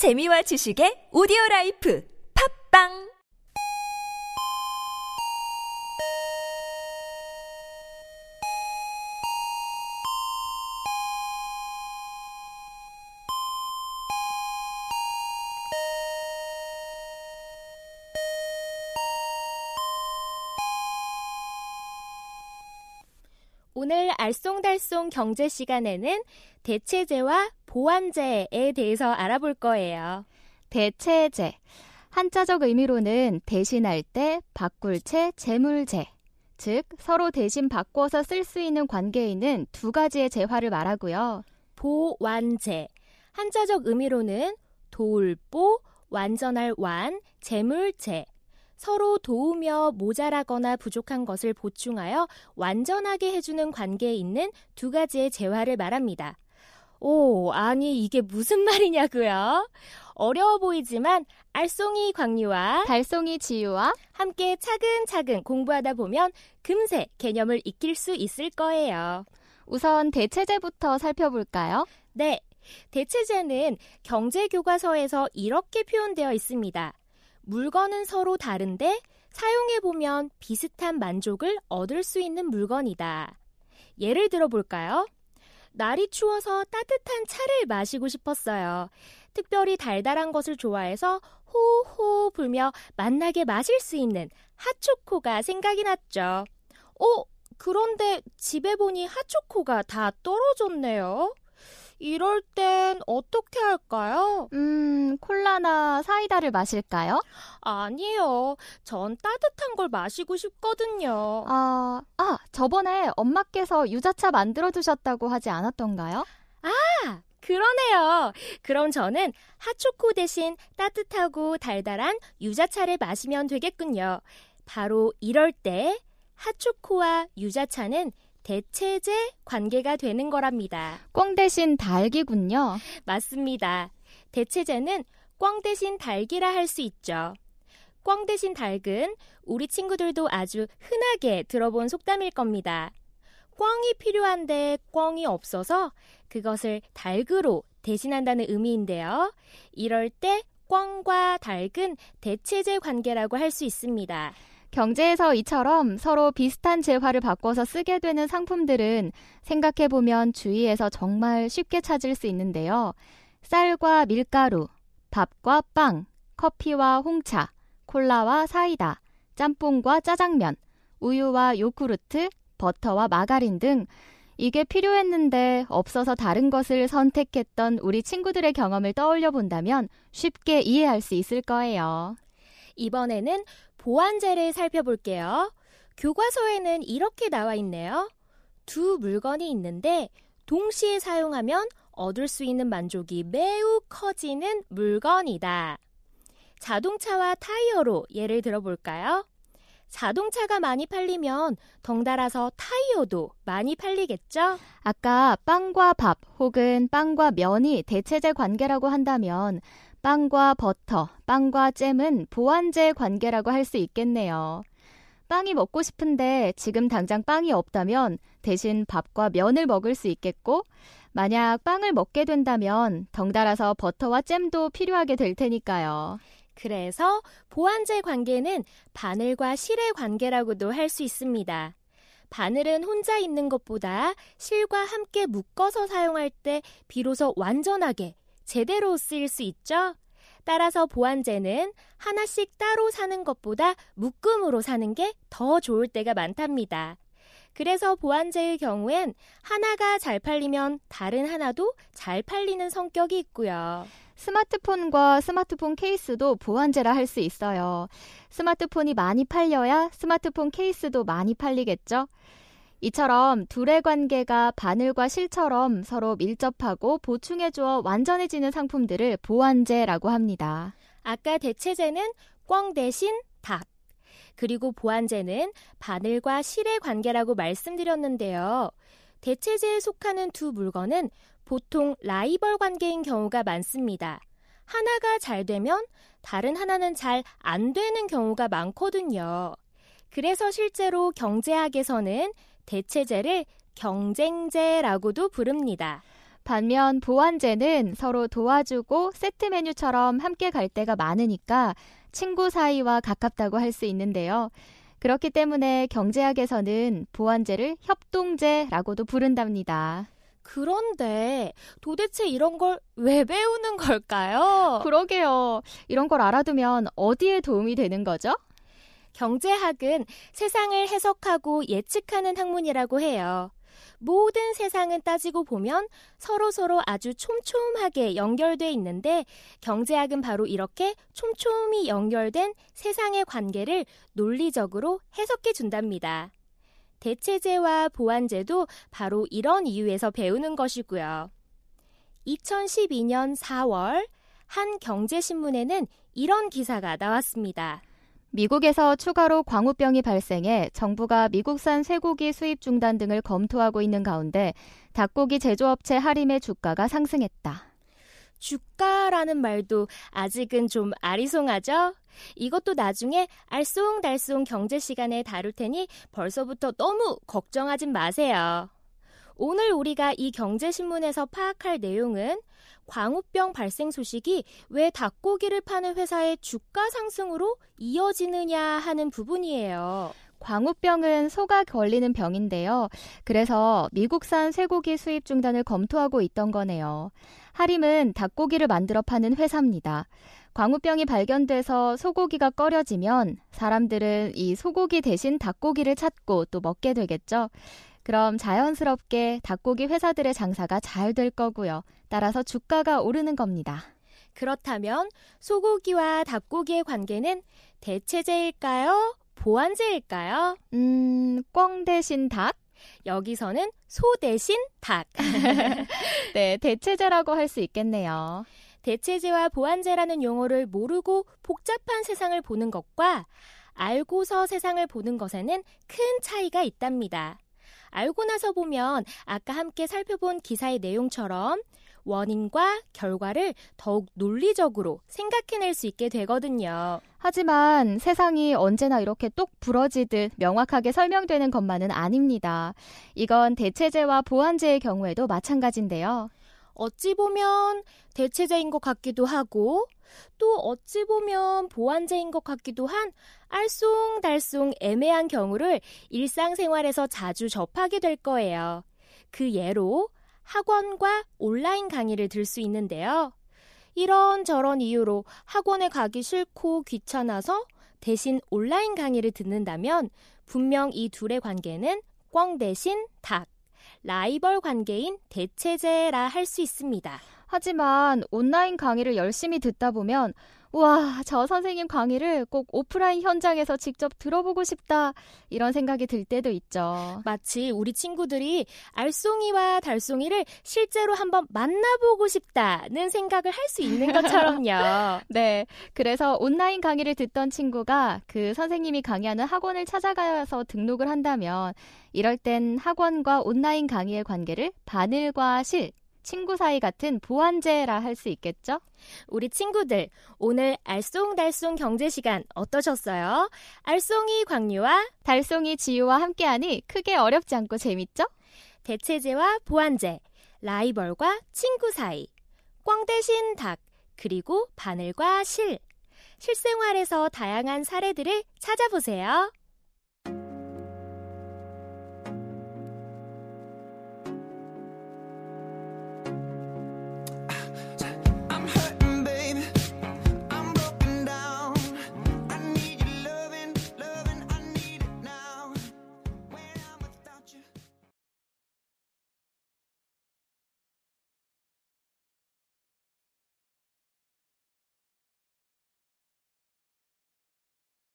재미와 지식의 오디오 라이프. 팝빵 오늘 알쏭달쏭 경제 시간에는 대체제와 보완제에 대해서 알아볼 거예요. 대체제. 한자적 의미로는 대신할 때, 바꿀 채, 재물제. 즉, 서로 대신 바꿔서 쓸 수 있는 관계에 있는 두 가지의 재화를 말하고요. 보완제. 한자적 의미로는 돌보, 완전할 완, 재물제. 서로 도우며 모자라거나 부족한 것을 보충하여 완전하게 해주는 관계에 있는 두 가지의 재화를 말합니다. 오, 아니, 이게 무슨 말이냐고요? 어려워 보이지만 알쏭이 광유와 달송이 지유와 함께 차근차근 공부하다 보면 금세 개념을 익힐 수 있을 거예요. 우선 대체제부터 살펴볼까요? 네. 대체제는 경제교과서에서 이렇게 표현되어 있습니다. 물건은 서로 다른데 사용해보면 비슷한 만족을 얻을 수 있는 물건이다. 예를 들어 볼까요? 날이 추워서 따뜻한 차를 마시고 싶었어요. 특별히 달달한 것을 좋아해서 호호 불며 맛나게 마실 수 있는 핫초코가 생각이 났죠. 어, 그런데 집에 보니 핫초코가 다 떨어졌네요. 이럴 땐 어떻게 할까요? 음, 콜라나 사이다를 마실까요? 아니요. 전 따뜻한 걸 마시고 싶거든요. 아, 아, 저번에 엄마께서 유자차 만들어 두셨다고 하지 않았던가요? 아, 그러네요. 그럼 저는 핫초코 대신 따뜻하고 달달한 유자차를 마시면 되겠군요. 바로 이럴 때 핫초코와 유자차는 대체제 관계가 되는 거랍니다. 꽝 대신 달기군요. 맞습니다. 대체제는 꽝 대신 달기라 할 수 있죠. 꽝 대신 달근 우리 친구들도 아주 흔하게 들어본 속담일 겁니다. 꽝이 필요한데 꽝이 없어서 그것을 달그로 대신한다는 의미인데요. 이럴 때 꽝과 달근 대체제 관계라고 할 수 있습니다. 경제에서 이처럼 서로 비슷한 재화를 바꿔서 쓰게 되는 상품들은 생각해보면 주위에서 정말 쉽게 찾을 수 있는데요. 쌀과 밀가루, 밥과 빵, 커피와 홍차, 콜라와 사이다, 짬뽕과 짜장면, 우유와 요구르트, 버터와 마가린 등 이게 필요했는데 없어서 다른 것을 선택했던 우리 친구들의 경험을 떠올려 본다면 쉽게 이해할 수 있을 거예요. 이번에는 보완제를 살펴볼게요. 교과서에는 이렇게 나와 있네요. 두 물건이 있는데 동시에 사용하면 얻을 수 있는 만족이 매우 커지는 물건이다. 자동차와 타이어로 예를 들어볼까요? 자동차가 많이 팔리면 덩달아서 타이어도 많이 팔리겠죠? 아까 빵과 밥 혹은 빵과 면이 대체제 관계라고 한다면 빵과 버터, 빵과 잼은 보완제 관계라고 할 수 있겠네요. 빵이 먹고 싶은데 지금 당장 빵이 없다면 대신 밥과 면을 먹을 수 있겠고, 만약 빵을 먹게 된다면 덩달아서 버터와 잼도 필요하게 될 테니까요. 그래서 보완제 관계는 바늘과 실의 관계라고도 할 수 있습니다. 바늘은 혼자 있는 것보다 실과 함께 묶어서 사용할 때 비로소 완전하게 제대로 쓰일 수 있죠? 따라서 보완제는 하나씩 따로 사는 것보다 묶음으로 사는 게 더 좋을 때가 많답니다. 그래서 보완제의 경우엔 하나가 잘 팔리면 다른 하나도 잘 팔리는 성격이 있고요. 스마트폰과 스마트폰 케이스도 보완제라 할 수 있어요. 스마트폰이 많이 팔려야 스마트폰 케이스도 많이 팔리겠죠? 이처럼 둘의 관계가 바늘과 실처럼 서로 밀접하고 보충해주어 완전해지는 상품들을 보완제라고 합니다. 아까 대체제는 꽝 대신 닭. 그리고 보완제는 바늘과 실의 관계라고 말씀드렸는데요. 대체제에 속하는 두 물건은 보통 라이벌 관계인 경우가 많습니다. 하나가 잘 되면 다른 하나는 잘 안 되는 경우가 많거든요. 그래서 실제로 경제학에서는 대체제를 경쟁제라고도 부릅니다. 반면 보완제는 서로 도와주고 세트 메뉴처럼 함께 갈 때가 많으니까 친구 사이와 가깝다고 할 수 있는데요. 그렇기 때문에 경제학에서는 보완제를 협동제라고도 부른답니다. 그런데 도대체 이런 걸 왜 배우는 걸까요? 그러게요. 이런 걸 알아두면 어디에 도움이 되는 거죠? 경제학은 세상을 해석하고 예측하는 학문이라고 해요. 모든 세상은 따지고 보면 서로서로 아주 촘촘하게 연결돼 있는데 경제학은 바로 이렇게 촘촘히 연결된 세상의 관계를 논리적으로 해석해 준답니다. 대체제와 보완제도 바로 이런 이유에서 배우는 것이고요. 2012년 4월 한 경제신문에는 이런 기사가 나왔습니다. 미국에서 추가로 광우병이 발생해 정부가 미국산 쇠고기 수입 중단 등을 검토하고 있는 가운데 닭고기 제조업체 하림의 주가가 상승했다. 주가라는 말도 아직은 좀 아리송하죠? 이것도 나중에 알쏭달쏭 경제 시간에 다룰 테니 벌써부터 너무 걱정하진 마세요. 오늘 우리가 이 경제신문에서 파악할 내용은 광우병 발생 소식이 왜 닭고기를 파는 회사의 주가 상승으로 이어지느냐 하는 부분이에요. 광우병은 소가 걸리는 병인데요. 그래서 미국산 쇠고기 수입 중단을 검토하고 있던 거네요. 하림은 닭고기를 만들어 파는 회사입니다. 광우병이 발견돼서 소고기가 꺼려지면 사람들은 이 소고기 대신 닭고기를 찾고 또 먹게 되겠죠. 그럼 자연스럽게 닭고기 회사들의 장사가 잘 될 거고요. 따라서 주가가 오르는 겁니다. 그렇다면 소고기와 닭고기의 관계는 대체제일까요? 보완제일까요? 음, 꽝 대신 닭? 여기서는 소 대신 닭. 네, 대체제라고 할 수 있겠네요. 대체제와 보완제라는 용어를 모르고 복잡한 세상을 보는 것과 알고서 세상을 보는 것에는 큰 차이가 있답니다. 알고 나서 보면 아까 함께 살펴본 기사의 내용처럼 원인과 결과를 더욱 논리적으로 생각해낼 수 있게 되거든요. 하지만 세상이 언제나 이렇게 똑 부러지듯 명확하게 설명되는 것만은 아닙니다. 이건 대체제와 보완제의 경우에도 마찬가지인데요. 어찌 보면 대체제인 것 같기도 하고 또 어찌 보면 보완제인 것 같기도 한 알쏭달쏭 애매한 경우를 일상생활에서 자주 접하게 될 거예요. 그 예로 학원과 온라인 강의를 들 수 있는데요. 이런저런 이유로 학원에 가기 싫고 귀찮아서 대신 온라인 강의를 듣는다면 분명 이 둘의 관계는 꽝 대신 닭, 라이벌 관계인 대체제라 할 수 있습니다. 하지만 온라인 강의를 열심히 듣다 보면 와, 저 선생님 강의를 꼭 오프라인 현장에서 직접 들어보고 싶다. 이런 생각이 들 때도 있죠. 마치 우리 친구들이 알쏭이와 달쏭이를 실제로 한번 만나보고 싶다는 생각을 할 수 있는 것처럼요. 네. 그래서 온라인 강의를 듣던 친구가 그 선생님이 강의하는 학원을 찾아가서 등록을 한다면 이럴 땐 학원과 온라인 강의의 관계를 바늘과 실, 친구 사이 같은 보완제라 할 수 있겠죠? 우리 친구들, 오늘 알쏭달쏭 경제 시간 어떠셨어요? 알쏭이 광유와 달송이 지유와 함께하니 크게 어렵지 않고 재밌죠? 대체제와 보완제, 라이벌과 친구 사이, 꽝 대신 닭, 그리고 바늘과 실. 실생활에서 다양한 사례들을 찾아보세요.